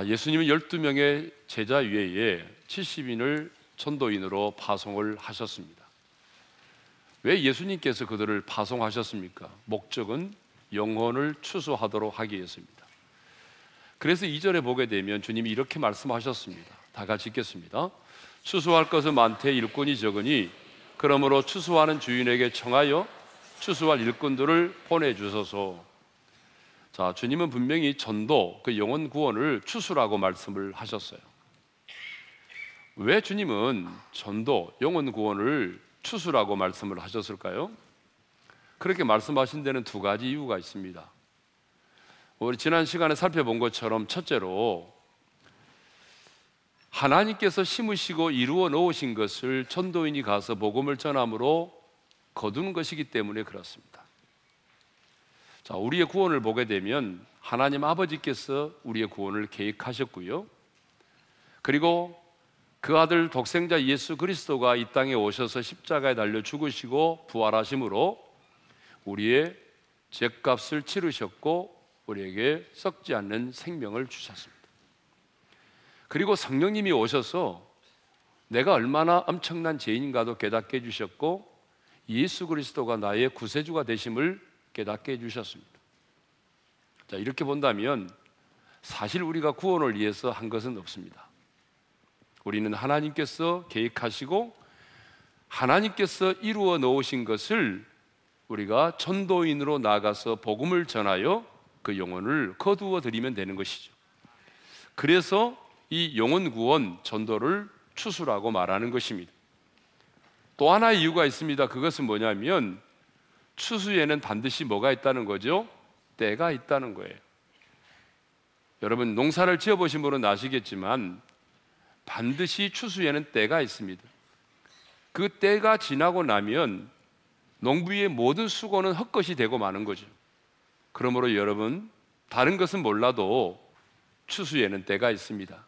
자, 예수님은 12명의 제자 위에 70인을 전도인으로 파송을 하셨습니다. 왜 예수님께서 그들을 파송하셨습니까? 목적은 영혼을 추수하도록 하기 위해서입니다. 그래서 이절에 보게 되면 주님이 이렇게 말씀하셨습니다. 다 같이 읽겠습니다. 추수할 것은 많되 일꾼이 적으니 그러므로 추수하는 주인에게 청하여 추수할 일꾼들을 보내주소서. 자, 주님은 분명히 전도, 그 영혼 구원을 추수라고 말씀을 하셨어요. 왜 주님은 전도, 영혼 구원을 추수라고 말씀을 하셨을까요? 그렇게 말씀하신 데는 두 가지 이유가 있습니다. 우리 지난 시간에 살펴본 것처럼 첫째로 하나님께서 심으시고 이루어 놓으신 것을 전도인이 가서 복음을 전함으로 거두는 것이기 때문에 그렇습니다. 자, 우리의 구원을 보게 되면 하나님 아버지께서 우리의 구원을 계획하셨고요. 그리고 그 아들 독생자 예수 그리스도가 이 땅에 오셔서 십자가에 달려 죽으시고 부활하심으로 우리의 죄값을 치르셨고 우리에게 썩지 않는 생명을 주셨습니다. 그리고 성령님이 오셔서 내가 얼마나 엄청난 죄인가도 깨닫게 해주셨고 예수 그리스도가 나의 구세주가 되심을 깨닫게 해주셨습니다. 자, 이렇게 본다면 사실 우리가 구원을 위해서 한 것은 없습니다. 우리는 하나님께서 계획하시고 하나님께서 이루어 놓으신 것을 우리가 전도인으로 나가서 복음을 전하여 그 영혼을 거두어 드리면 되는 것이죠. 그래서 이 영혼 구원 전도를 추수라고 말하는 것입니다. 또 하나의 이유가 있습니다. 그것은 뭐냐면 추수에는 반드시 뭐가 있다는 거죠? 때가 있다는 거예요. 여러분 농사를 지어 보신 분은 아시겠지만 반드시 추수에는 때가 있습니다. 그 때가 지나고 나면 농부의 모든 수고는 헛것이 되고 마는 거죠. 그러므로 여러분 다른 것은 몰라도 추수에는 때가 있습니다.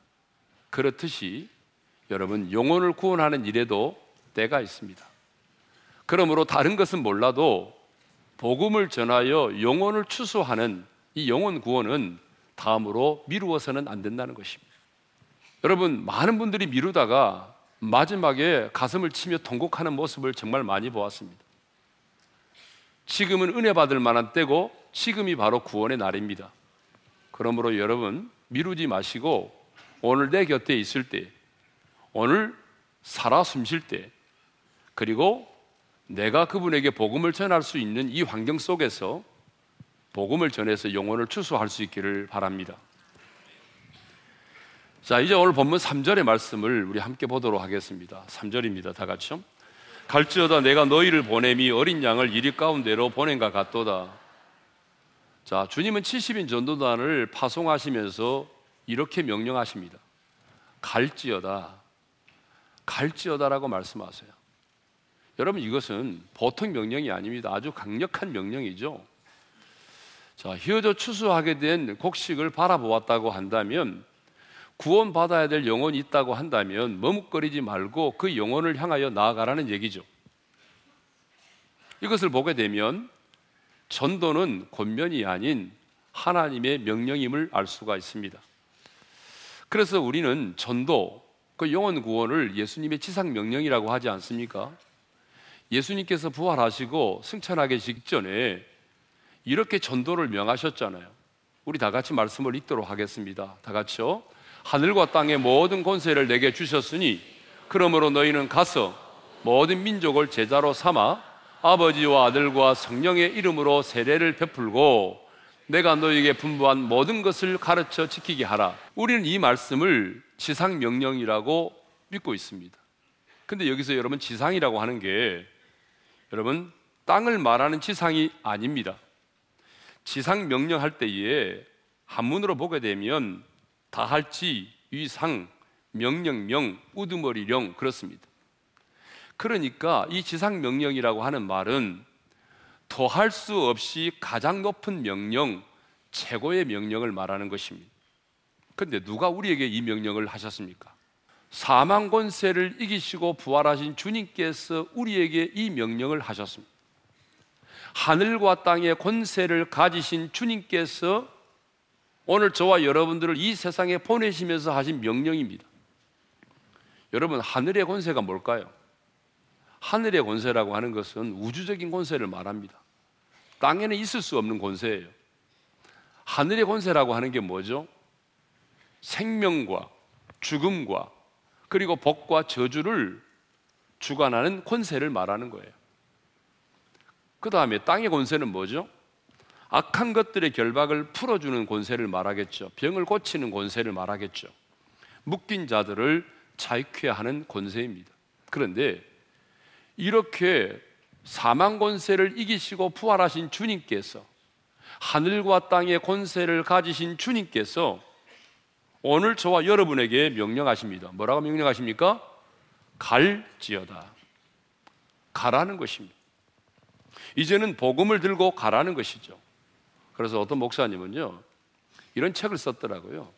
그렇듯이 여러분 영혼을 구원하는 일에도 때가 있습니다. 그러므로 다른 것은 몰라도 복음을 전하여 영혼을 추수하는 이 영혼 구원은 다음으로 미루어서는 안 된다는 것입니다. 여러분 많은 분들이 미루다가 마지막에 가슴을 치며 통곡하는 모습을 정말 많이 보았습니다. 지금은 은혜 받을 만한 때고 지금이 바로 구원의 날입니다. 그러므로 여러분 미루지 마시고 오늘 내 곁에 있을 때, 오늘 살아 숨 쉴 때, 그리고 내가 그분에게 복음을 전할 수 있는 이 환경 속에서 복음을 전해서 영혼을 추수할 수 있기를 바랍니다. 자, 이제 오늘 본문 3절의 말씀을 우리 함께 보도록 하겠습니다. 3절입니다. 다 같이요. 갈지어다 내가 너희를 보냄이 어린 양을 이리 가운데로 보낸가 같도다. 자, 주님은 70인 전도단을 파송하시면서 이렇게 명령하십니다. 갈지어다. 갈지어다라고 말씀하세요. 여러분 이것은 보통 명령이 아닙니다. 아주 강력한 명령이죠. 자, 휘어져 추수하게 된 곡식을 바라보았다고 한다면 구원받아야 될 영혼이 있다고 한다면 머뭇거리지 말고 그 영혼을 향하여 나아가라는 얘기죠. 이것을 보게 되면 전도는 권면이 아닌 하나님의 명령임을 알 수가 있습니다. 그래서 우리는 전도, 그 영혼 구원을 예수님의 지상 명령이라고 하지 않습니까? 예수님께서 부활하시고 승천하기 직전에 이렇게 전도를 명하셨잖아요. 우리 다 같이 말씀을 읽도록 하겠습니다. 다 같이요. 하늘과 땅의 모든 권세를 내게 주셨으니 그러므로 너희는 가서 모든 민족을 제자로 삼아 아버지와 아들과 성령의 이름으로 세례를 베풀고 내가 너에게 분부한 모든 것을 가르쳐 지키게 하라. 우리는 이 말씀을 지상 명령이라고 믿고 있습니다. 근데 여기서 여러분 지상이라고 하는 게 여러분 땅을 말하는 지상이 아닙니다. 지상 명령할 때에 한문으로 보게 되면 다할지, 위상, 명령명, 우두머리령 그렇습니다. 그러니까 이 지상 명령이라고 하는 말은 더할 수 없이 가장 높은 명령, 최고의 명령을 말하는 것입니다. 그런데 누가 우리에게 이 명령을 하셨습니까? 사망 권세를 이기시고 부활하신 주님께서 우리에게 이 명령을 하셨습니다. 하늘과 땅의 권세를 가지신 주님께서 오늘 저와 여러분들을 이 세상에 보내시면서 하신 명령입니다. 여러분, 하늘의 권세가 뭘까요? 하늘의 권세라고 하는 것은 우주적인 권세를 말합니다. 땅에는 있을 수 없는 권세예요. 하늘의 권세라고 하는 게 뭐죠? 생명과 죽음과 그리고 복과 저주를 주관하는 권세를 말하는 거예요. 그 다음에 땅의 권세는 뭐죠? 악한 것들의 결박을 풀어주는 권세를 말하겠죠. 병을 고치는 권세를 말하겠죠. 묶인 자들을 자유케 하는 권세입니다. 그런데 이렇게 사망 권세를 이기시고 부활하신 주님께서 하늘과 땅의 권세를 가지신 주님께서 오늘 저와 여러분에게 명령하십니다. 뭐라고 명령하십니까? 갈지어다. 가라는 것입니다. 이제는 복음을 들고 가라는 것이죠. 그래서 어떤 목사님은요, 이런 책을 썼더라고요.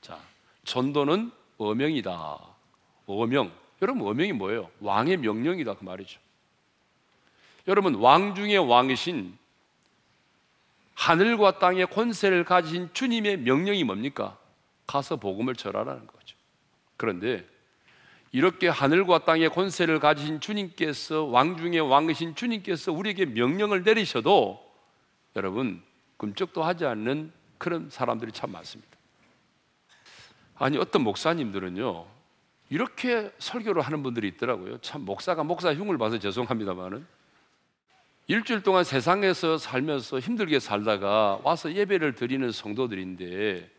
자, 전도는 어명이다. 어명. 여러분, 어명이 뭐예요? 왕의 명령이다. 그 말이죠. 여러분, 왕 중의 왕이신 하늘과 땅의 권세를 가진 주님의 명령이 뭡니까? 가서 복음을 전하라는 거죠. 그런데 이렇게 하늘과 땅의 권세를 가진 주님께서 왕 중의 왕이신 주님께서 우리에게 명령을 내리셔도 여러분 꿈쩍도 하지 않는 그런 사람들이 참 많습니다. 아니 어떤 목사님들은요 이렇게 설교를 하는 분들이 있더라고요. 참 목사가 목사 흉을 봐서 죄송합니다만은 일주일 동안 세상에서 살면서 힘들게 살다가 와서 예배를 드리는 성도들인데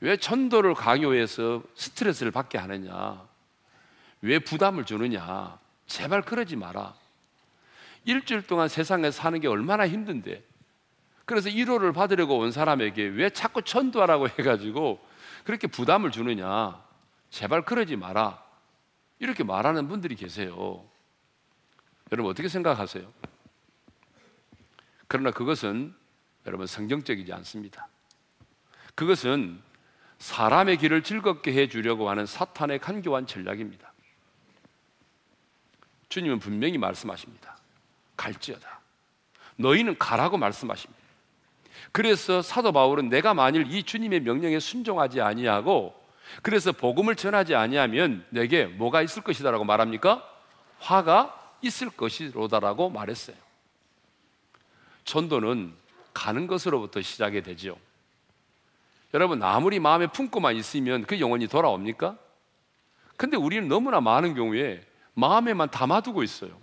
왜 전도를 강요해서 스트레스를 받게 하느냐? 왜 부담을 주느냐? 제발 그러지 마라. 일주일 동안 세상에 사는 게 얼마나 힘든데. 그래서 1호를 받으려고 온 사람에게 왜 자꾸 전도하라고 해가지고 그렇게 부담을 주느냐? 제발 그러지 마라. 이렇게 말하는 분들이 계세요. 여러분 어떻게 생각하세요? 그러나 그것은 여러분 성경적이지 않습니다. 그것은 사람의 길을 즐겁게 해 주려고 하는 사탄의 간교한 전략입니다. 주님은 분명히 말씀하십니다. 갈지어다. 너희는 가라고 말씀하십니다. 그래서 사도 바울은 내가 만일 이 주님의 명령에 순종하지 아니하고 그래서 복음을 전하지 아니하면 내게 뭐가 있을 것이다라고 말합니까? 화가 있을 것이로다라고 말했어요. 전도는 가는 것으로부터 시작이 되죠. 여러분 아무리 마음에 품고만 있으면 그 영혼이 돌아옵니까? 근데 우리는 너무나 많은 경우에 마음에만 담아두고 있어요.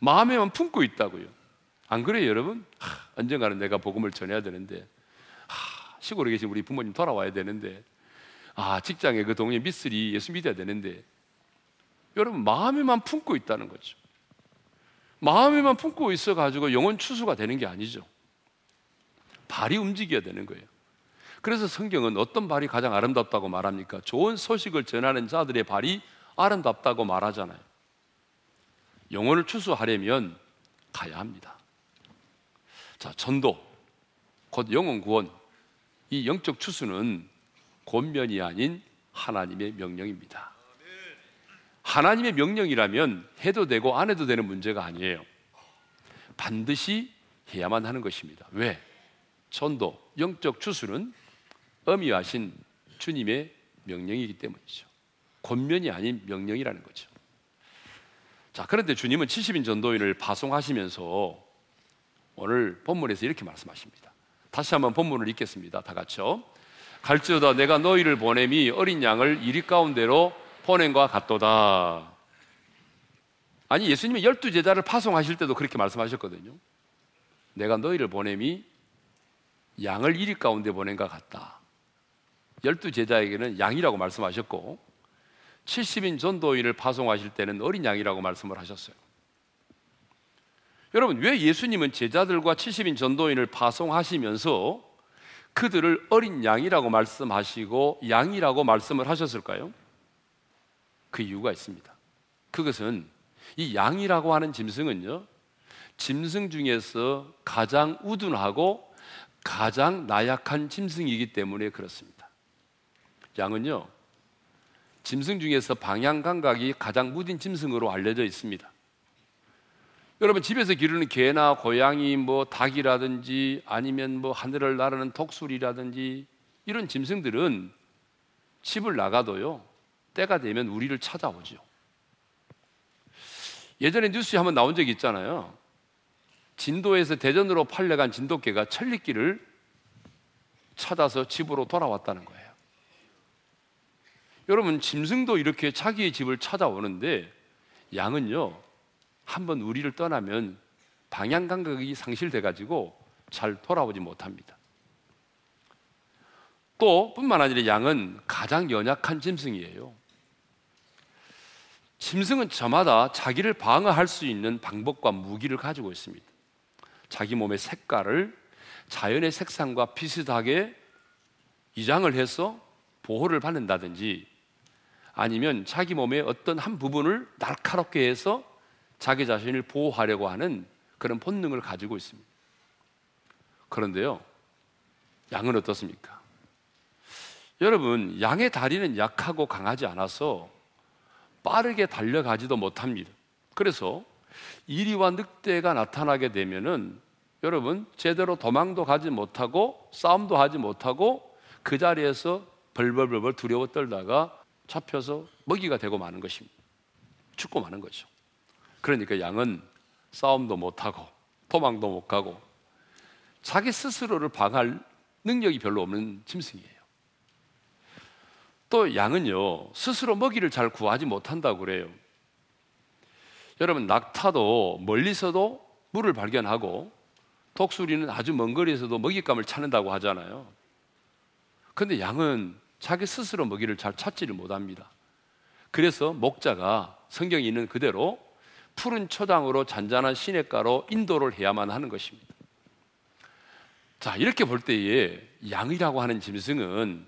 마음에만 품고 있다고요. 안 그래요, 여러분? 하, 언젠가는 내가 복음을 전해야 되는데, 하, 시골에 계신 우리 부모님 돌아와야 되는데, 아, 직장에 그 동네 미쓰리 예수 믿어야 되는데, 여러분, 마음에만 품고 있다는 거죠. 마음에만 품고 있어가지고 영혼 추수가 되는 게 아니죠. 발이 움직여야 되는 거예요. 그래서 성경은 어떤 발이 가장 아름답다고 말합니까? 좋은 소식을 전하는 자들의 발이 아름답다고 말하잖아요. 영혼을 추수하려면 가야 합니다. 자, 전도, 곧 영혼 구원. 이 영적 추수는 권면이 아닌 하나님의 명령입니다. 하나님의 명령이라면 해도 되고 안 해도 되는 문제가 아니에요. 반드시 해야만 하는 것입니다. 왜? 전도, 영적 추수는 엄미하신 주님의 명령이기 때문이죠. 권면이 아닌 명령이라는 거죠. 자, 그런데 주님은 70인 전도인을 파송하시면서 오늘 본문에서 이렇게 말씀하십니다. 다시 한번 본문을 읽겠습니다. 다 같이요. 갈지어다 내가 너희를 보냄이 어린 양을 이리 가운데로 보낸과 같도다. 아니 예수님이 열두 제자를 파송하실 때도 그렇게 말씀하셨거든요. 내가 너희를 보냄이 양을 이리 가운데 보낸과 같다. 열두 제자에게는 양이라고 말씀하셨고 70인 전도인을 파송하실 때는 어린 양이라고 말씀을 하셨어요. 여러분, 왜 예수님은 제자들과 70인 전도인을 파송하시면서 그들을 어린 양이라고 말씀하시고 양이라고 말씀을 하셨을까요? 그 이유가 있습니다. 그것은 이 양이라고 하는 짐승은요, 짐승 중에서 가장 우둔하고 가장 나약한 짐승이기 때문에 그렇습니다. 양은요, 짐승 중에서 방향 감각이 가장 무딘 짐승으로 알려져 있습니다. 여러분 집에서 기르는 개나 고양이 뭐 닭이라든지 아니면 뭐 하늘을 나르는 독수리라든지 이런 짐승들은 집을 나가도요 때가 되면 우리를 찾아오죠. 예전에 뉴스에 한번 나온 적이 있잖아요. 진도에서 대전으로 팔려간 진돗개가 천리길을 찾아서 집으로 돌아왔다는 거예요. 여러분 짐승도 이렇게 자기의 집을 찾아오는데 양은요 한번 우리를 떠나면 방향 감각이 상실돼 가지고 잘 돌아오지 못합니다. 또 뿐만 아니라 양은 가장 연약한 짐승이에요. 짐승은 저마다 자기를 방어할 수 있는 방법과 무기를 가지고 있습니다. 자기 몸의 색깔을 자연의 색상과 비슷하게 이장을 해서 보호를 받는다든지 아니면 자기 몸의 어떤 한 부분을 날카롭게 해서 자기 자신을 보호하려고 하는 그런 본능을 가지고 있습니다. 그런데요, 양은 어떻습니까? 여러분, 양의 다리는 약하고 강하지 않아서 빠르게 달려가지도 못합니다. 그래서 이리와 늑대가 나타나게 되면은 여러분 제대로 도망도 가지 못하고 싸움도 하지 못하고 그 자리에서 벌벌벌벌 두려워 떨다가 잡혀서 먹이가 되고 마는 것입니다. 죽고 마는 거죠. 그러니까 양은 싸움도 못하고 도망도 못 가고 자기 스스로를 방할 능력이 별로 없는 짐승이에요. 또 양은요, 스스로 먹이를 잘 구하지 못한다고 그래요. 여러분, 낙타도 멀리서도 물을 발견하고 독수리는 아주 먼 거리에서도 먹잇감을 찾는다고 하잖아요. 근데 양은 자기 스스로 먹이를 잘 찾지를 못합니다. 그래서 목자가 성경에 있는 그대로 푸른 초장으로 잔잔한 시냇가로 인도를 해야만 하는 것입니다. 자, 이렇게 볼 때에 양이라고 하는 짐승은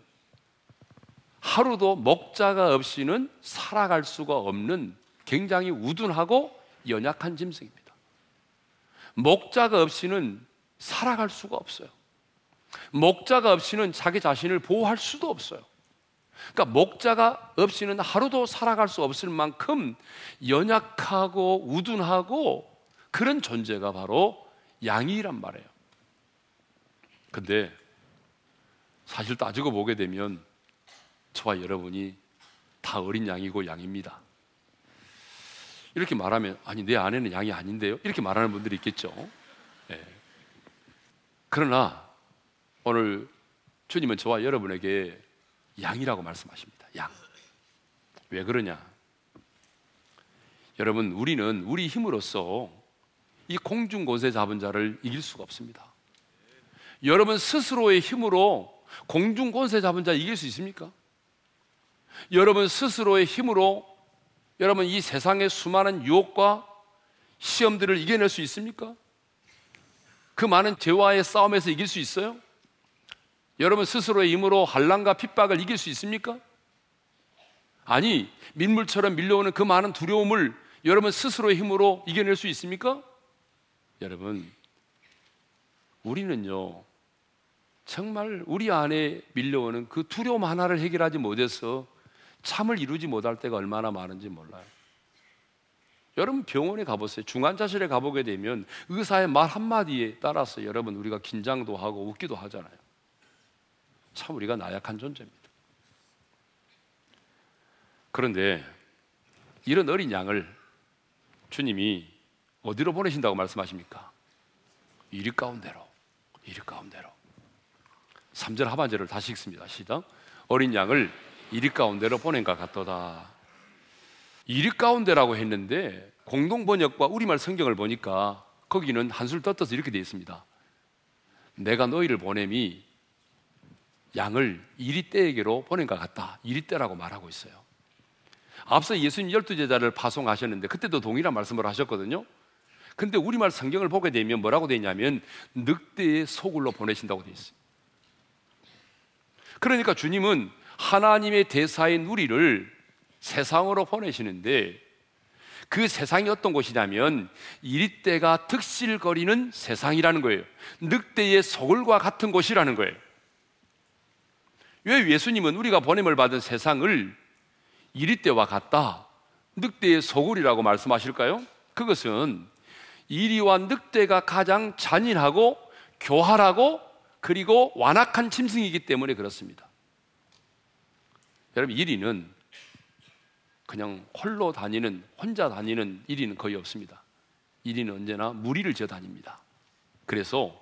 하루도 목자가 없이는 살아갈 수가 없는 굉장히 우둔하고 연약한 짐승입니다. 목자가 없이는 살아갈 수가 없어요. 목자가 없이는 자기 자신을 보호할 수도 없어요. 그러니까 목자가 없이는 하루도 살아갈 수 없을 만큼 연약하고 우둔하고 그런 존재가 바로 양이란 말이에요. 근데 사실 따지고 보게 되면 저와 여러분이 다 어린 양이고 양입니다. 이렇게 말하면 아니 내 아내는 양이 아닌데요. 이렇게 말하는 분들이 있겠죠. 네. 그러나 오늘 주님은 저와 여러분에게 양이라고 말씀하십니다. 양. 왜 그러냐? 여러분 우리는 우리 힘으로써 이 공중 곳에 잡은 자를 이길 수가 없습니다. 여러분 스스로의 힘으로 공중 곳에 잡은 자 이길 수 있습니까? 여러분 스스로의 힘으로 여러분 이 세상의 수많은 유혹과 시험들을 이겨낼 수 있습니까? 그 많은 죄와의 싸움에서 이길 수 있어요? 여러분 스스로의 힘으로 한란과 핍박을 이길 수 있습니까? 아니, 민물처럼 밀려오는 그 많은 두려움을 여러분 스스로의 힘으로 이겨낼 수 있습니까? 여러분, 우리는요, 정말 우리 안에 밀려오는 그 두려움 하나를 해결하지 못해서 참을 이루지 못할 때가 얼마나 많은지 몰라요. 여러분 병원에 가보세요. 중환자실에 가보게 되면 의사의 말 한마디에 따라서 여러분 우리가 긴장도 하고 웃기도 하잖아요. 참 우리가 나약한 존재입니다. 그런데 이런 어린 양을 주님이 어디로 보내신다고 말씀하십니까? 이리 가운데로, 이리 가운데로. 3절 하반절을 다시 읽습니다. 시작. 어린 양을 이리 가운데로 보낸 것 같도다. 이리 가운데라고 했는데 공동 번역과 우리말 성경을 보니까 거기는 한술 떴어서 이렇게 되어 있습니다. 내가 너희를 보냄이 양을 이리떼에게로 보낸 것 같다. 이리떼라고 말하고 있어요. 앞서 예수님 열두 제자를 파송하셨는데 그때도 동일한 말씀을 하셨거든요. 근데 우리말 성경을 보게 되면 뭐라고 되어 있냐면 늑대의 소굴로 보내신다고 되어 있어요. 그러니까 주님은 하나님의 대사인 우리를 세상으로 보내시는데 그 세상이 어떤 곳이냐면 이리떼가 득실거리는 세상이라는 거예요. 늑대의 소굴과 같은 곳이라는 거예요. 왜 예수님은 우리가 보냄을 받은 세상을 이리떼와 같다, 늑대의 소굴이라고 말씀하실까요? 그것은 이리와 늑대가 가장 잔인하고 교활하고 그리고 완악한 짐승이기 때문에 그렇습니다. 여러분, 1위는 그냥 홀로 다니는, 혼자 다니는 1위는 거의 없습니다. 1위는 언제나 무리를 지어 다닙니다. 그래서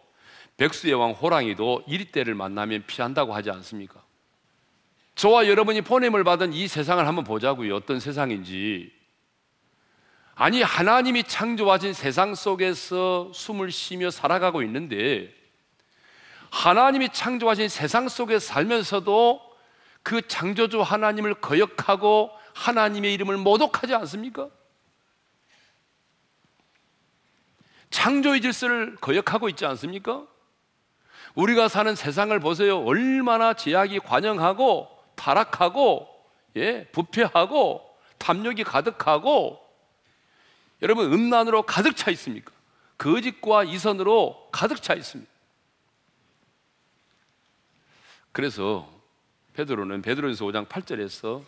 백수의 왕 호랑이도 1위 때를 만나면 피한다고 하지 않습니까? 저와 여러분이 보냄을 받은 이 세상을 한번 보자고요. 어떤 세상인지. 아니, 하나님이 창조하신 세상 속에서 숨을 쉬며 살아가고 있는데, 하나님이 창조하신 세상 속에 살면서도 그 창조주 하나님을 거역하고 하나님의 이름을 모독하지 않습니까? 창조의 질서를 거역하고 있지 않습니까? 우리가 사는 세상을 보세요. 얼마나 제약이 관영하고 타락하고 예, 부패하고 탐욕이 가득하고 여러분 음란으로 가득 차 있습니까? 거짓과 이선으로 가득 차 있습니다. 그래서 베드로는 베드로전서 5장 8절에서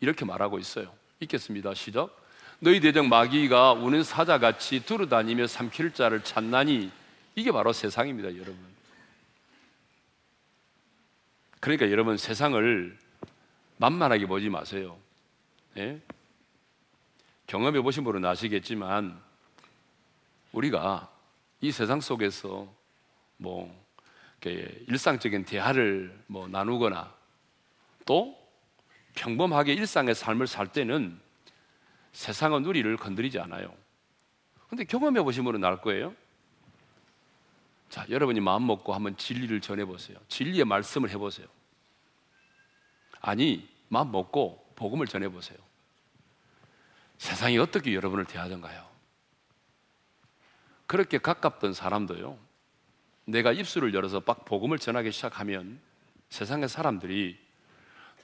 이렇게 말하고 있어요. 읽겠습니다. 시작. 너희 대적 마귀가 우는 사자같이 두루다니며 삼킬 자를 찾나니 이게 바로 세상입니다, 여러분. 그러니까 여러분 세상을 만만하게 보지 마세요. 예? 경험해 보신 분은 아시겠지만 우리가 이 세상 속에서 뭐 일상적인 대화를 뭐 나누거나 또 평범하게 일상의 삶을 살 때는 세상은 우리를 건드리지 않아요. 근데 경험해 보신 분은 알 거예요. 자, 여러분이 마음 먹고 한번 진리를 전해 보세요. 진리의 말씀을 해 보세요. 아니, 마음 먹고 복음을 전해 보세요. 세상이 어떻게 여러분을 대하던가요? 그렇게 가깝던 사람도요. 내가 입술을 열어서 막 복음을 전하기 시작하면 세상의 사람들이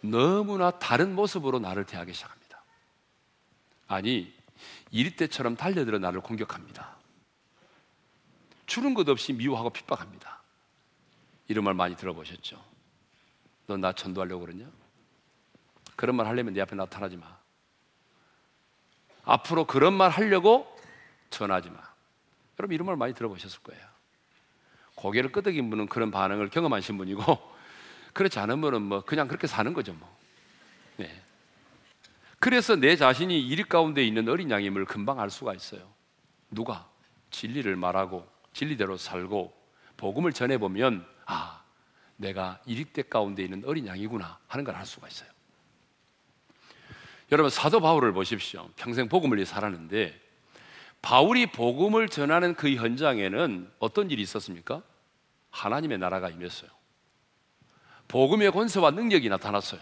너무나 다른 모습으로 나를 대하기 시작합니다. 아니, 이리 때처럼 달려들어 나를 공격합니다. 주는 것 없이 미워하고 핍박합니다. 이런 말 많이 들어보셨죠? 너 나 전도하려고 그러냐? 그런 말 하려면 내 앞에 나타나지 마. 앞으로 그런 말 하려고 전하지 마. 여러분 이런 말 많이 들어보셨을 거예요. 고개를 끄덕인 분은 그런 반응을 경험하신 분이고 그렇지 않은 분은 뭐 그냥 그렇게 사는 거죠 뭐. 네. 그래서 내 자신이 일 가운데 있는 어린 양임을 금방 알 수가 있어요. 누가 진리를 말하고 진리대로 살고 복음을 전해 보면 아 내가 일익대 가운데 있는 어린 양이구나 하는 걸 알 수가 있어요. 여러분 사도 바울을 보십시오. 평생 복음을 위해 살았는데 바울이 복음을 전하는 그 현장에는 어떤 일이 있었습니까? 하나님의 나라가 임했어요. 복음의 권세와 능력이 나타났어요.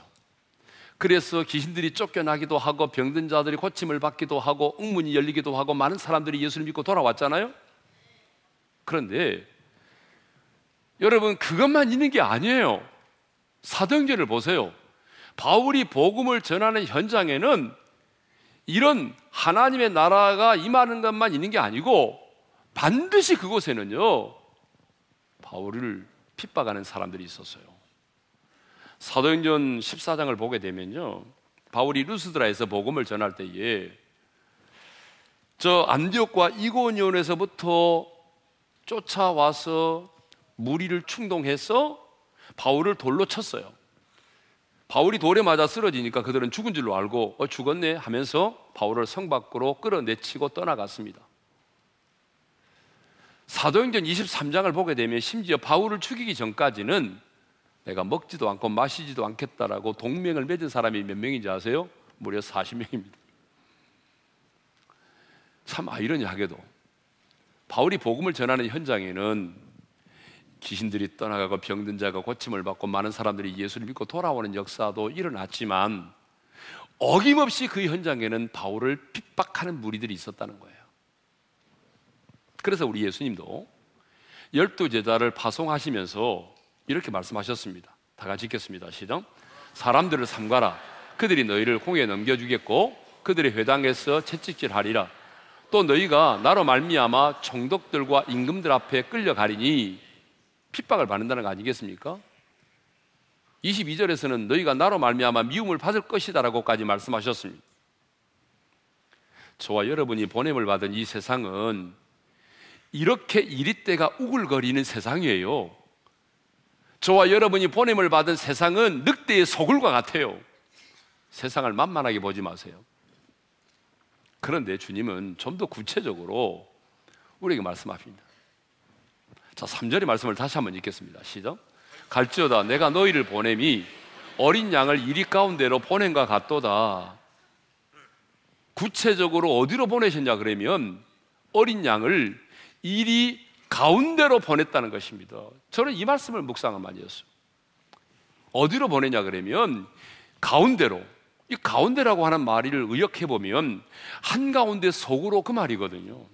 그래서 귀신들이 쫓겨나기도 하고 병든 자들이 고침을 받기도 하고 웅문이 열리기도 하고 많은 사람들이 예수를 믿고 돌아왔잖아요. 그런데 여러분 그것만 있는 게 아니에요. 사도행전을 보세요. 바울이 복음을 전하는 현장에는 이런 하나님의 나라가 임하는 것만 있는 게 아니고 반드시 그곳에는요 바울을 핍박하는 사람들이 있었어요. 사도행전 14장을 보게 되면요 바울이 루스드라에서 복음을 전할 때에 저 안디옥과 이고니온에서부터 쫓아와서 무리를 충동해서 바울을 돌로 쳤어요. 바울이 돌에 맞아 쓰러지니까 그들은 죽은 줄로 알고 어, 죽었네 하면서 바울을 성 밖으로 끌어내치고 떠나갔습니다. 사도행전 23장을 보게 되면 심지어 바울을 죽이기 전까지는 내가 먹지도 않고 마시지도 않겠다라고 동맹을 맺은 사람이 몇 명인지 아세요? 무려 40명입니다. 참 아이러니하게도 바울이 복음을 전하는 현장에는 귀신들이 떠나가고 병든 자가 고침을 받고 많은 사람들이 예수를 믿고 돌아오는 역사도 일어났지만 어김없이 그 현장에는 바울을 핍박하는 무리들이 있었다는 거예요. 그래서 우리 예수님도 열두 제자를 파송하시면서 이렇게 말씀하셨습니다. 다 같이 읽겠습니다. 시작. 사람들을 삼가라. 그들이 너희를 홍에 넘겨주겠고 그들의 회당에서 채찍질하리라. 또 너희가 나로 말미암아 총독들과 임금들 앞에 끌려가리니 핍박을 받는다는 거 아니겠습니까? 22절에서는 너희가 나로 말미암아 미움을 받을 것이다라고까지 말씀하셨습니다. 저와 여러분이 보냄을 받은 이 세상은 이렇게 이리때가 우글거리는 세상이에요. 저와 여러분이 보냄을 받은 세상은 늑대의 소굴과 같아요. 세상을 만만하게 보지 마세요. 그런데 주님은 좀 더 구체적으로 우리에게 말씀하십니다. 자, 3절의 말씀을 다시 한번 읽겠습니다. 시작. 갈지어다 내가 너희를 보냄이 어린 양을 이리 가운데로 보낸과 같도다. 구체적으로 어디로 보내셨냐 그러면 어린 양을 이리 가운데로 보냈다는 것입니다. 저는 이 말씀을 묵상을 많이 했어요. 어디로 보내냐 그러면 가운데로. 이 가운데라고 하는 말을 의역해 보면 한가운데 속으로 그 말이거든요.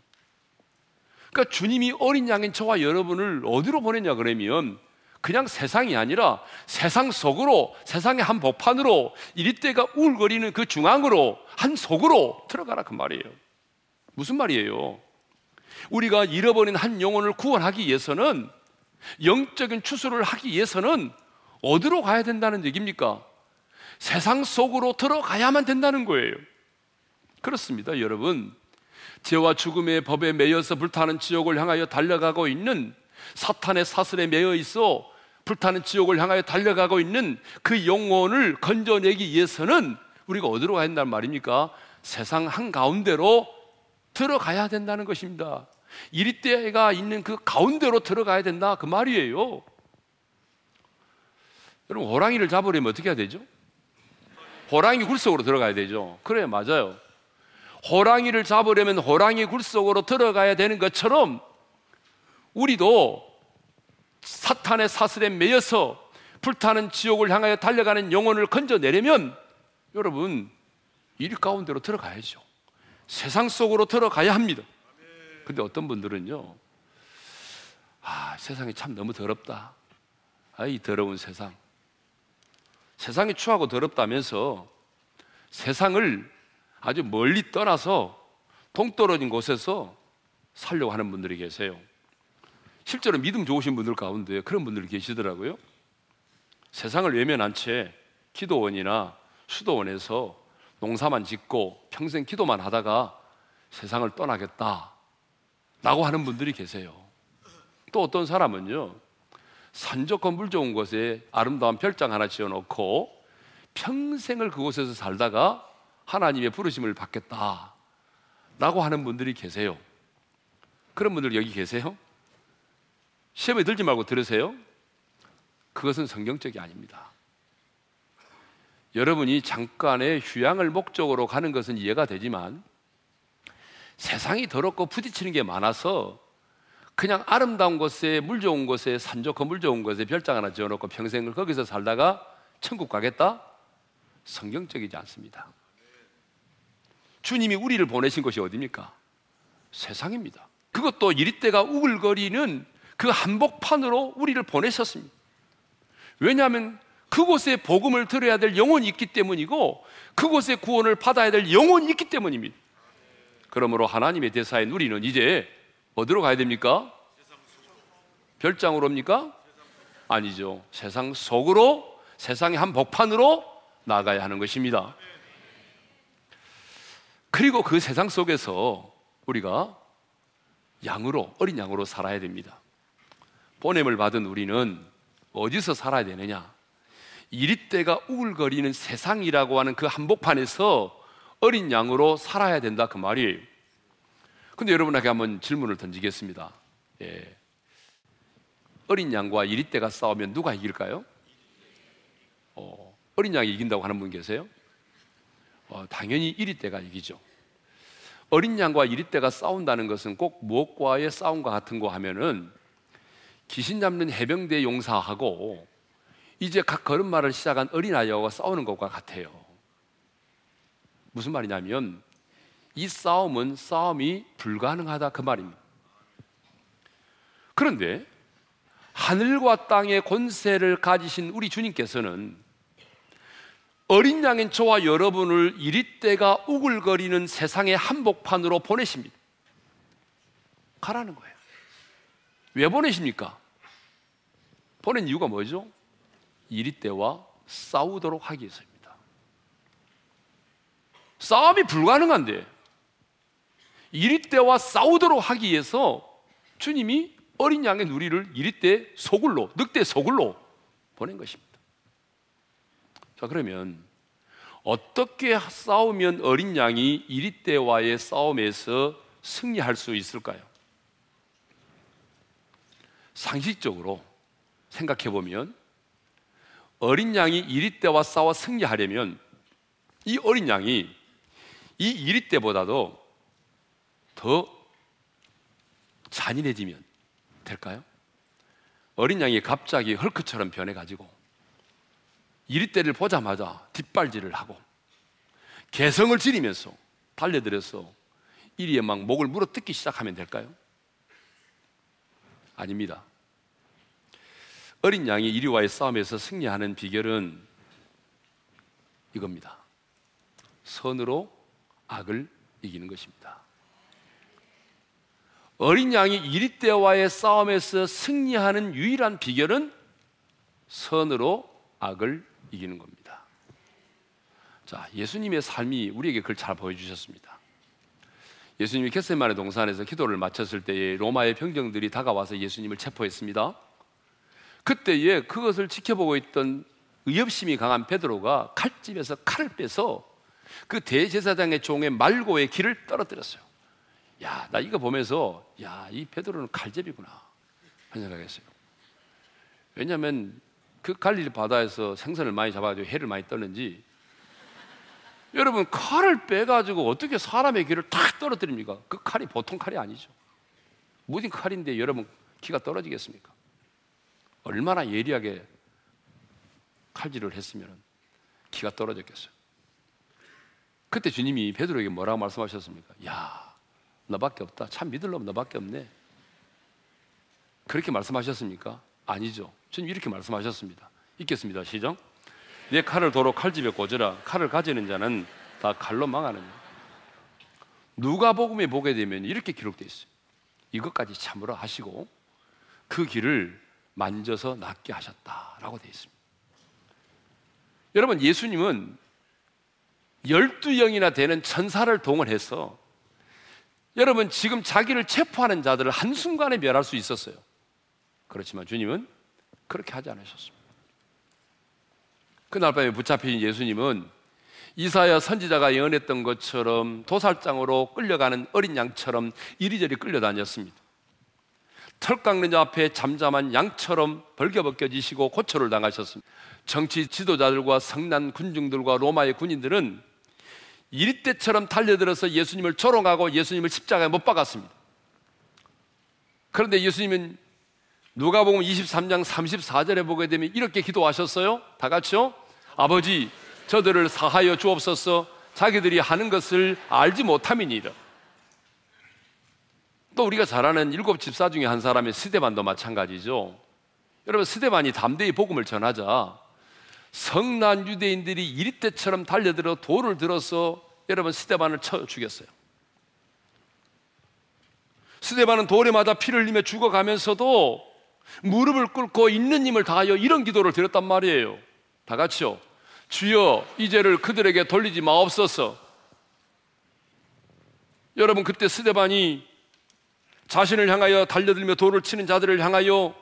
그러니까 주님이 어린 양인 저와 여러분을 어디로 보냈냐 그러면 그냥 세상이 아니라 세상 속으로 세상의 한 복판으로 이리때가 우울거리는 그 중앙으로 한 속으로 들어가라 그 말이에요. 무슨 말이에요? 우리가 잃어버린 한 영혼을 구원하기 위해서는 영적인 추수를 하기 위해서는 어디로 가야 된다는 얘기입니까? 세상 속으로 들어가야만 된다는 거예요. 그렇습니다, 여러분. 죄와 죽음의 법에 매여서 불타는 지옥을 향하여 달려가고 있는 사탄의 사슬에 매여 있어 불타는 지옥을 향하여 달려가고 있는 그 영혼을 건져내기 위해서는 우리가 어디로 가야 된다는 말입니까? 세상 한가운데로 들어가야 된다는 것입니다. 이리때가 있는 그 가운데로 들어가야 된다 그 말이에요. 여러분 호랑이를 잡으려면 어떻게 해야 되죠? 호랑이 굴 속으로 들어가야 되죠. 그래 맞아요. 호랑이를 잡으려면 호랑이 굴 속으로 들어가야 되는 것처럼 우리도 사탄의 사슬에 매여서 불타는 지옥을 향하여 달려가는 영혼을 건져내려면 여러분 일 가운데로 들어가야죠. 세상 속으로 들어가야 합니다. 근데 어떤 분들은요, 아, 세상이 참 너무 더럽다. 아, 이 더러운 세상. 세상이 추하고 더럽다면서 세상을 아주 멀리 떠나서 동떨어진 곳에서 살려고 하는 분들이 계세요. 실제로 믿음 좋으신 분들 가운데 그런 분들이 계시더라고요. 세상을 외면한 채 기도원이나 수도원에서 농사만 짓고 평생 기도만 하다가 세상을 떠나겠다. 라고 하는 분들이 계세요. 또 어떤 사람은요, 산 좋고 물 좋은 곳에 아름다운 별장 하나 지어 놓고 평생을 그곳에서 살다가 하나님의 부르심을 받겠다. 라고 하는 분들이 계세요. 그런 분들 여기 계세요? 시험에 들지 말고 들으세요. 그것은 성경적이 아닙니다. 여러분이 잠깐의 휴양을 목적으로 가는 것은 이해가 되지만 세상이 더럽고 부딪히는 게 많아서 그냥 아름다운 곳에 물 좋은 곳에 산 좋고 물 좋은 곳에 별장 하나 지어놓고 평생을 거기서 살다가 천국 가겠다? 성경적이지 않습니다. 주님이 우리를 보내신 곳이 어디입니까? 세상입니다. 그것도 이리때가 우글거리는 그 한복판으로 우리를 보내셨습니다. 왜냐하면 그곳에 복음을 들어야 될 영혼이 있기 때문이고 그곳에 구원을 받아야 될 영혼이 있기 때문입니다. 그러므로 하나님의 대사인 우리는 이제 어디로 가야 됩니까? 별장으로입니까? 아니죠. 세상 속으로 세상의 한 복판으로 나가야 하는 것입니다. 그리고 그 세상 속에서 우리가 양으로 어린 양으로 살아야 됩니다. 보냄을 받은 우리는 어디서 살아야 되느냐? 이리때가 우울거리는 세상이라고 하는 그 한복판에서 어린 양으로 살아야 된다 그 말이에요. 근데 여러분에게 한번 질문을 던지겠습니다. 예. 어린 양과 이리때가 싸우면 누가 이길까요? 어, 어린 양이 이긴다고 하는 분 계세요? 어, 당연히 이리때가 이기죠. 어린 양과 이리때가 싸운다는 것은 꼭 무엇과의 싸움과 같은 거 하면은 귀신 잡는 해병대 용사하고 이제 각 걸음마를 시작한 어린아이와 싸우는 것과 같아요. 무슨 말이냐면 이 싸움은 싸움이 불가능하다 그 말입니다. 그런데 하늘과 땅의 권세를 가지신 우리 주님께서는 어린 양인 저와 여러분을 이리 때가 우글거리는 세상의 한복판으로 보내십니다. 가라는 거예요. 왜 보내십니까? 보낸 이유가 뭐죠? 이리 때와 싸우도록 하기 위해서입니다. 싸움이 불가능한데 이리 때와 싸우도록 하기 위해서 주님이 어린 양의 누리를 이리때 소굴로, 늑대 소굴로 보낸 것입니다. 자, 그러면 어떻게 싸우면 어린 양이 이리때와의 싸움에서 승리할 수 있을까요? 상식적으로 생각해 보면 어린 양이 이리때와 싸워 승리하려면 이 어린 양이 이 이리때보다도 더 잔인해지면 될까요? 어린 양이 갑자기 헐크처럼 변해가지고 이리때를 보자마자 뒷발질을 하고 개성을 지리면서 달려들어서 이리에 막 목을 물어 뜯기 시작하면 될까요? 아닙니다. 어린 양이 이리와의 싸움에서 승리하는 비결은 이겁니다. 선으로 악을 이기는 것입니다. 어린 양이 이리때와의 싸움에서 승리하는 유일한 비결은 선으로 악을 이기는 겁니다. 자, 예수님의 삶이 우리에게 그걸 잘 보여주셨습니다. 예수님이 겟세만의 동산에서 기도를 마쳤을 때에 로마의 병정들이 다가와서 예수님을 체포했습니다. 그때에 그것을 지켜보고 있던 의협심이 강한 베드로가 칼집에서 칼을 빼서 그 대제사장의 종의 말고의 길을 떨어뜨렸어요. 야, 나 이거 보면서 야, 이 베드로는 칼제비구나 한 생각했어요. 왜냐하면 그 갈릴리 바다에서 생선을 많이 잡아가지고 해를 많이 떠는지 여러분 칼을 빼가지고 어떻게 사람의 귀를 탁 떨어뜨립니까? 그 칼이 보통 칼이 아니죠. 무딘 칼인데 여러분 키가 떨어지겠습니까? 얼마나 예리하게 칼질을 했으면 키가 떨어졌겠어요. 그때 주님이 베드로에게 뭐라고 말씀하셨습니까? 야, 너밖에 없다. 참 믿으려면 너밖에 없네. 그렇게 말씀하셨습니까? 아니죠. 주님 이렇게 말씀하셨습니다. 읽겠습니다. 시작. 내 칼을 도로 칼집에 꽂으라. 칼을 가지는 자는 다 칼로 망하느냐. 누가 복음에 보게 되면 이렇게 기록되어 있어요. 이것까지 참으로 하시고 그 길을 만져서 낫게 하셨다라고 되어 있습니다. 여러분 예수님은 열두 영이나 되는 천사를 동원해서 여러분 지금 자기를 체포하는 자들을 한순간에 멸할 수 있었어요. 그렇지만 주님은 그렇게 하지 않으셨습니다. 그날 밤에 붙잡힌 예수님은 이사야 선지자가 예언했던 것처럼 도살장으로 끌려가는 어린 양처럼 이리저리 끌려다녔습니다. 털 깎는 자 앞에 잠잠한 양처럼 벌겨벗겨지시고 고초를 당하셨습니다. 정치 지도자들과 성난 군중들과 로마의 군인들은 이리때처럼 달려들어서 예수님을 조롱하고 예수님을 십자가에 못 박았습니다. 그런데 예수님은 누가복음 23장 34절에 보게 되면 이렇게 기도하셨어요. 다 같이요. 아버지, 저들을 사하여 주옵소서. 자기들이 하는 것을 알지 못함이니라. 또 우리가 잘 아는 일곱 집사 중에 한 사람의 스데반도 마찬가지죠. 여러분 스데반이 담대히 복음을 전하자 성난 유대인들이 이리때처럼 달려들어 돌을 들어서 여러분 스테반을 쳐 죽였어요. 스테반은 돌에 맞아 피를 흘리며 죽어가면서도 무릎을 꿇고 있는 힘을 다하여 이런 기도를 드렸단 말이에요. 다 같이요. 주여 이 죄를 그들에게 돌리지 마옵소서. 여러분 그때 스데반이 자신을 향하여 달려들며 돌을 치는 자들을 향하여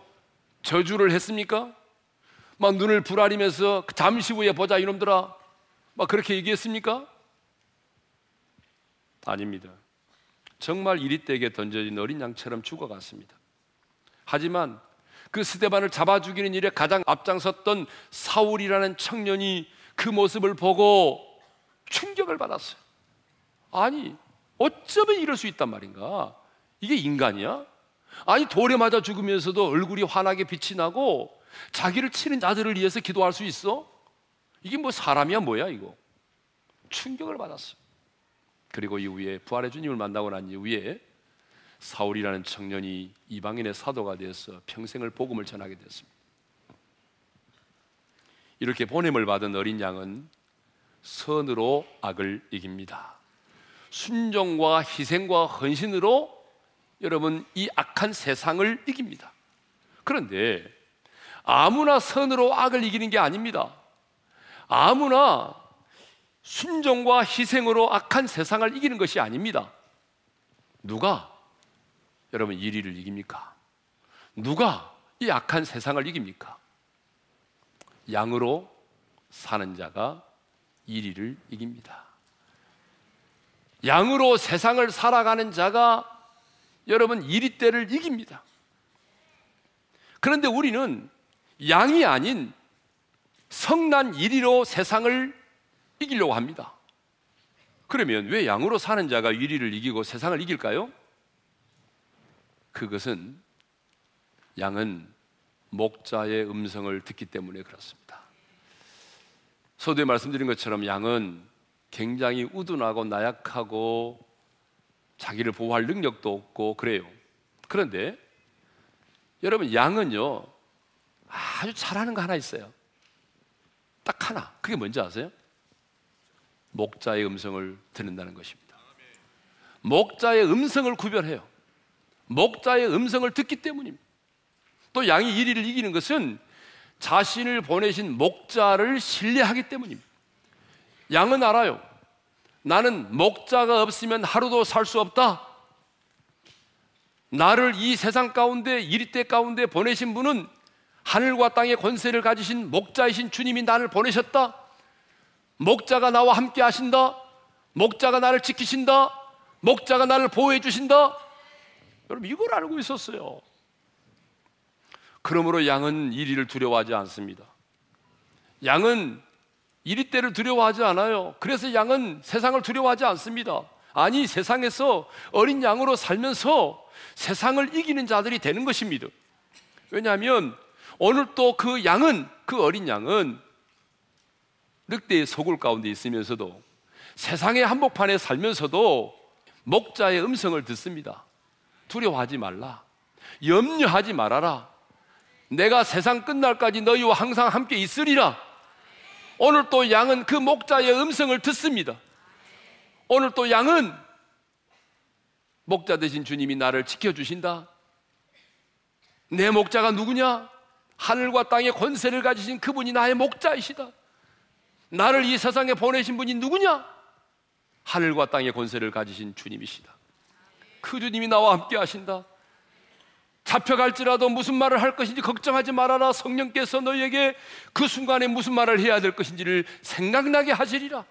저주를 했습니까? 막 눈을 부라리면서 잠시 후에 보자 이놈들아 막 그렇게 얘기했습니까? 아닙니다. 정말 이리떼게 던져진 어린 양처럼 죽어갔습니다. 하지만 그 스테반을 잡아 죽이는 일에 가장 앞장섰던 사울이라는 청년이 그 모습을 보고 충격을 받았어요. 아니, 어쩌면 이럴 수 있단 말인가? 이게 인간이야? 아니, 돌에 맞아 죽으면서도 얼굴이 환하게 빛이 나고 자기를 치는 자들을 위해서 기도할 수 있어? 이게 뭐 사람이야 뭐야 이거? 충격을 받았어. 그리고 이후에 부활의 주님을 만나고 난 이후에 사울이라는 청년이 이방인의 사도가 되어서 평생을 복음을 전하게 되었습니다. 이렇게 보냄을 받은 어린 양은 선으로 악을 이깁니다. 순종과 희생과 헌신으로 여러분 이 악한 세상을 이깁니다. 그런데 아무나 선으로 악을 이기는 게 아닙니다. 아무나 순종과 희생으로 악한 세상을 이기는 것이 아닙니다. 누가? 여러분 1위를 이깁니까? 누가 이 악한 세상을 이깁니까? 양으로 사는 자가 1위를 이깁니다. 양으로 세상을 살아가는 자가 여러분 1위 때를 이깁니다. 그런데 우리는 양이 아닌 성난 1위로 세상을 이기려고 합니다. 그러면 왜 양으로 사는 자가 1위를 이기고 세상을 이길까요? 그것은 양은 목자의 음성을 듣기 때문에 그렇습니다. 서두에 말씀드린 것처럼 양은 굉장히 우둔하고 나약하고 자기를 보호할 능력도 없고 그래요. 그런데 여러분 양은요 아주 잘하는 거 하나 있어요. 딱 하나. 그게 뭔지 아세요? 목자의 음성을 듣는다는 것입니다. 목자의 음성을 구별해요. 목자의 음성을 듣기 때문입니다. 또 양이 이리를 이기는 것은 자신을 보내신 목자를 신뢰하기 때문입니다. 양은 알아요. 나는 목자가 없으면 하루도 살 수 없다. 나를 이 세상 가운데 이리때 가운데 보내신 분은 하늘과 땅의 권세를 가지신 목자이신 주님이 나를 보내셨다. 목자가 나와 함께 하신다. 목자가 나를 지키신다. 목자가 나를 보호해 주신다. 여러분 이걸 알고 있었어요. 그러므로 양은 이리를 두려워하지 않습니다. 양은 이리 때를 두려워하지 않아요. 그래서 양은 세상을 두려워하지 않습니다. 아니, 세상에서 어린 양으로 살면서 세상을 이기는 자들이 되는 것입니다. 왜냐하면 오늘 또 그 양은, 그 어린 양은 늑대의 소굴 가운데 있으면서도 세상의 한복판에 살면서도 목자의 음성을 듣습니다. 두려워하지 말라. 염려하지 말아라. 내가 세상 끝날까지 너희와 항상 함께 있으리라. 오늘 또 양은 그 목자의 음성을 듣습니다. 오늘 또 양은 목자 되신 주님이 나를 지켜주신다. 내 목자가 누구냐? 하늘과 땅의 권세를 가지신 그분이 나의 목자이시다. 나를 이 세상에 보내신 분이 누구냐? 하늘과 땅의 권세를 가지신 주님이시다. 그 주님이 나와 함께 하신다. 잡혀갈지라도 무슨 말을 할 것인지 걱정하지 말아라. 성령께서 너희에게 그 순간에 무슨 말을 해야 될 것인지를 생각나게 하시리라.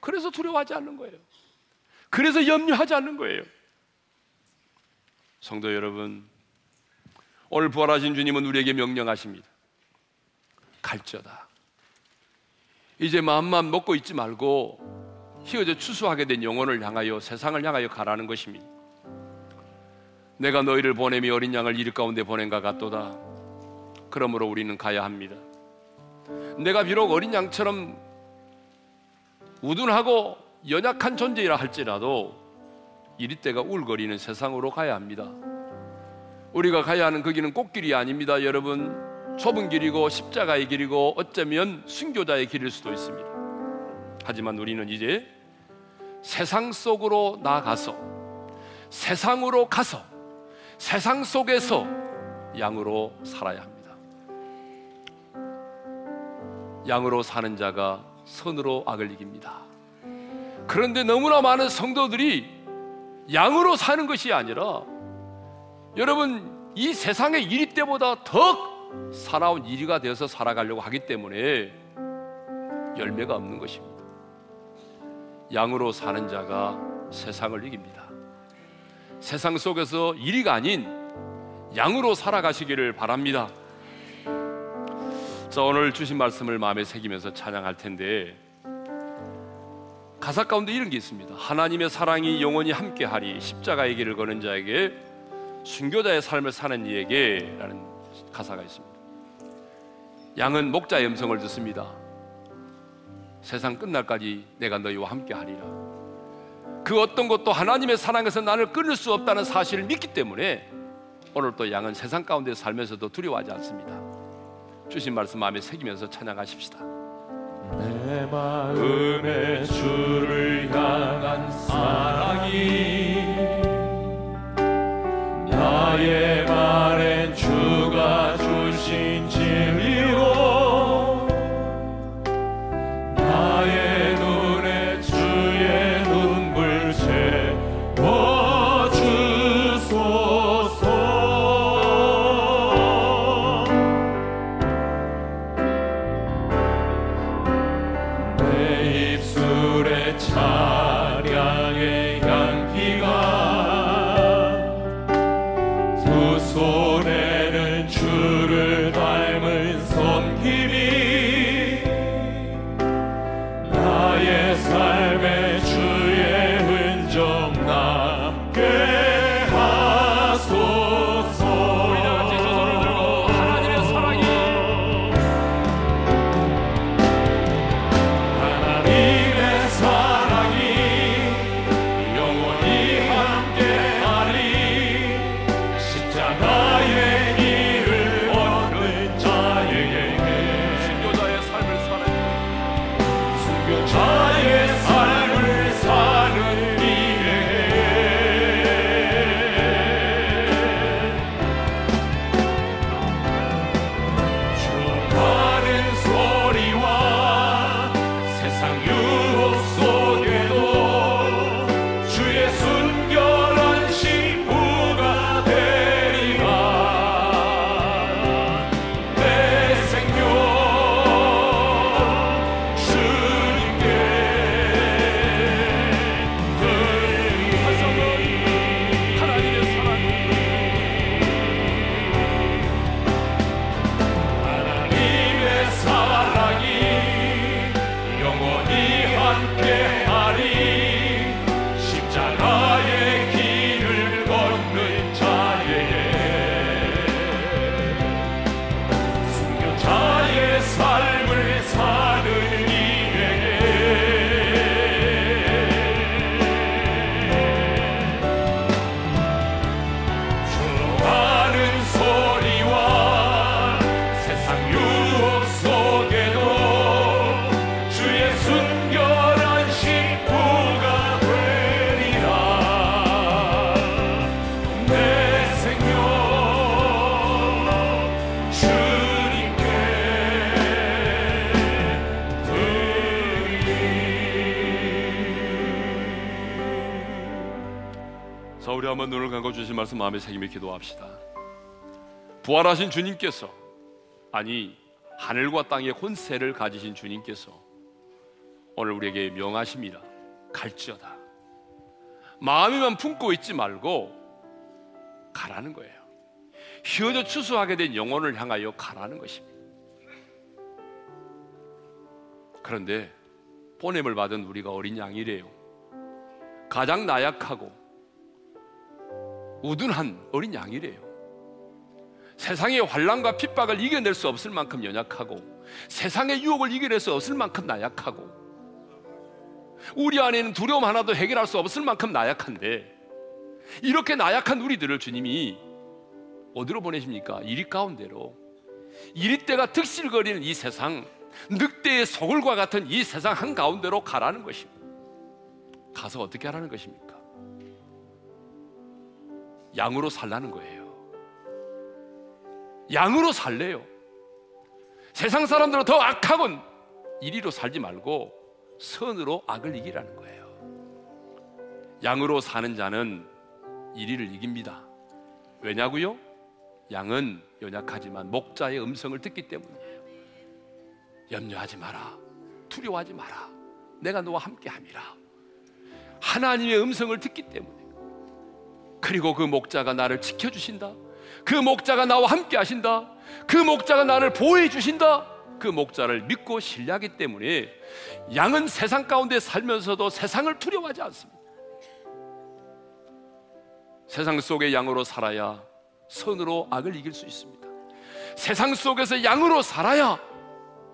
그래서 두려워하지 않는 거예요. 그래서 염려하지 않는 거예요. 성도 여러분, 오늘 부활하신 주님은 우리에게 명령하십니다. 갈지어다. 이제 마음만 먹고 있지 말고 휘어져 추수하게 된 영혼을 향하여 세상을 향하여 가라는 것입니다. 내가 너희를 보내미 어린 양을 이리 가운데 보낸가 같도다. 그러므로 우리는 가야 합니다. 내가 비록 어린 양처럼 우둔하고 연약한 존재이라 할지라도 이리 때가 울거리는 세상으로 가야 합니다. 우리가 가야 하는 그 길은 꽃길이 아닙니다, 여러분. 좁은 길이고 십자가의 길이고 어쩌면 순교자의 길일 수도 있습니다. 하지만 우리는 이제 세상 속으로 나가서 세상으로 가서 세상 속에서 양으로 살아야 합니다. 양으로 사는 자가 선으로 악을 이깁니다. 그런데 너무나 많은 성도들이 양으로 사는 것이 아니라 여러분 이 세상의 이리 때보다 더 살아온 이리가 되어서 살아가려고 하기 때문에 열매가 없는 것입니다. 양으로 사는 자가 세상을 이깁니다. 세상 속에서 이리가 아닌 양으로 살아가시기를 바랍니다. 자, 오늘 주신 말씀을 마음에 새기면서 찬양할 텐데 가사 가운데 이런 게 있습니다. 하나님의 사랑이 영원히 함께하리 십자가의 길을 거는 자에게 순교자의 삶을 사는 이에게라는 가사가 있습니다. 양은 목자의 음성을 듣습니다. 세상 끝날까지 내가 너희와 함께 하리라. 그 어떤 것도 하나님의 사랑에서 나를 끊을 수 없다는 사실을 믿기 때문에 오늘 또 양은 세상 가운데 살면서도 두려워하지 않습니다. 주신 말씀 마음에 새기면서 찬양하십시다. 내 마음에 주를 향한 사랑이 나의 말엔 주가 한번 눈을 감고 주신 말씀 마음에 새기며 기도합시다. 부활하신 주님께서 아니 하늘과 땅의 혼세를 가지신 주님께서 오늘 우리에게 명하십니다. 갈지어다. 마음에만 품고 있지 말고 가라는 거예요. 휘어져 추수하게 된 영혼을 향하여 가라는 것입니다. 그런데 보냄을 받은 우리가 어린 양이래요. 가장 나약하고 우둔한 어린 양이래요. 세상의 환란과 핍박을 이겨낼 수 없을 만큼 연약하고 세상의 유혹을 이겨낼 수 없을 만큼 나약하고 우리 안에는 두려움 하나도 해결할 수 없을 만큼 나약한데 이렇게 나약한 우리들을 주님이 어디로 보내십니까? 이리 가운데로 이리 때가 득실거리는 이 세상 늑대의 소굴과 같은 이 세상 한가운데로 가라는 것입니다. 가서 어떻게 하라는 것입니까? 양으로 살라는 거예요. 양으로 살래요. 세상 사람들은 더 악하건 이리로 살지 말고 선으로 악을 이기라는 거예요. 양으로 사는 자는 이리를 이깁니다. 왜냐고요? 양은 연약하지만 목자의 음성을 듣기 때문이에요. 염려하지 마라. 두려워하지 마라. 내가 너와 함께 함이라. 하나님의 음성을 듣기 때문에 그리고 그 목자가 나를 지켜주신다. 그 목자가 나와 함께 하신다. 그 목자가 나를 보호해 주신다. 그 목자를 믿고 신뢰하기 때문에 양은 세상 가운데 살면서도 세상을 두려워하지 않습니다. 세상 속의 양으로 살아야 선으로 악을 이길 수 있습니다. 세상 속에서 양으로 살아야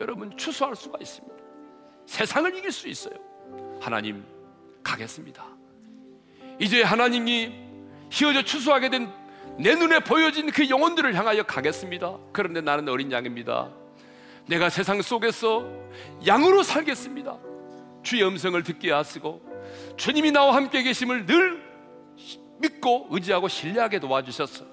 여러분 추수할 수가 있습니다. 세상을 이길 수 있어요. 하나님 가겠습니다. 이제 하나님이 휘어져 추수하게 된 내 눈에 보여진 그 영혼들을 향하여 가겠습니다. 그런데 나는 어린 양입니다. 내가 세상 속에서 양으로 살겠습니다. 주의 음성을 듣게 하시고 주님이 나와 함께 계심을 늘 믿고 의지하고 신뢰하게 도와주셨어.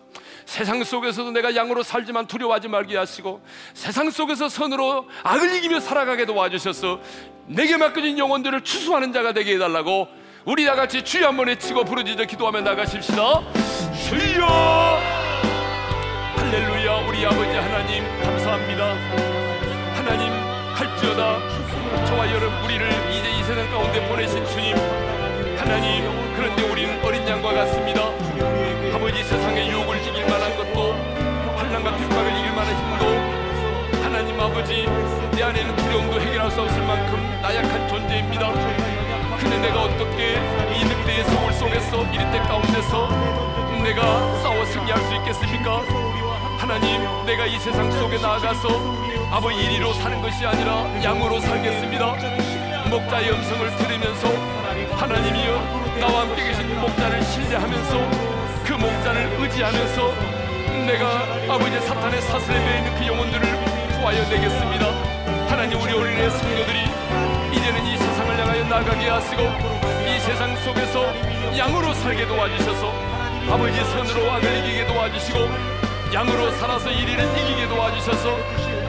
세상 속에서도 내가 양으로 살지만 두려워하지 말게 하시고 세상 속에서 선으로 악을 이기며 살아가게 도와주셔서 내게 맡겨진 영혼들을 추수하는 자가 되게 해달라고 우리 다 같이 주여 한번 외치고 부르짖어 기도하며 나가십시다. 주여 할렐루야 우리 아버지 하나님 감사합니다. 하나님 할지어다. 저와 여러분 우리를 이제 이 세상 가운데 보내신 주님. 하나님 그런데 우리는 어린 양과 같습니다. 아버지 세상의 유혹을 이길 만한 것도 환난과 핍박을 이길 만한 힘도 하나님 아버지 내 안에는 두려움도 해결할 수 없을 만큼 나약한 존재입니다 근데 내가 어떻게 이 늑대의 소울 속에서 이리때 가운데서 내가 싸워 승리할 수 있겠습니까? 하나님 내가 이 세상 속에 나아가서 아버지 이리로 사는 것이 아니라 양으로 살겠습니다 목자의 음성을 들으면서 하나님이여 나와 함께 계신 목자를 신뢰하면서 그 목자를 의지하면서 내가 아버지 사탄의 사슬에 매이는 그 영혼들을 구하여 내겠습니다 하나님 우리 어린애 성도들이 이제는 이 나가게 하시고 이 세상 속에서 양으로 살게 도와주셔서 아버지 선으로 악을 이기게 도와주시고 양으로 살아서 이리를 이기게 도와주셔서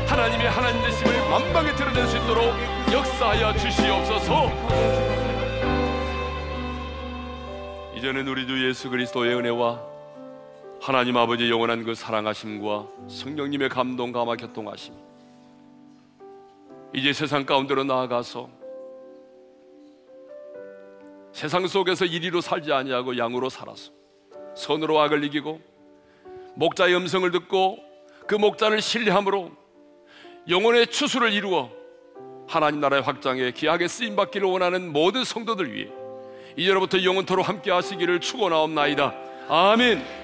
하나님의 하나님 되심을 만방에 드러낼 수 있도록 역사하여 주시옵소서. 이제는 우리 주 예수 그리스도의 은혜와 하나님 아버지 영원한 그 사랑하심과 성령님의 감동 감화 교통하심 이제 세상 가운데로 나아가서 세상 속에서 이리로 살지 아니하고 양으로 살아서 선으로 악을 이기고 목자의 음성을 듣고 그 목자를 신뢰함으로 영혼의 추수를 이루어 하나님 나라의 확장에 귀하게 쓰임 받기를 원하는 모든 성도들 위해 이제로부터 영원토록 함께 하시기를 축원하옵나이다. 아멘.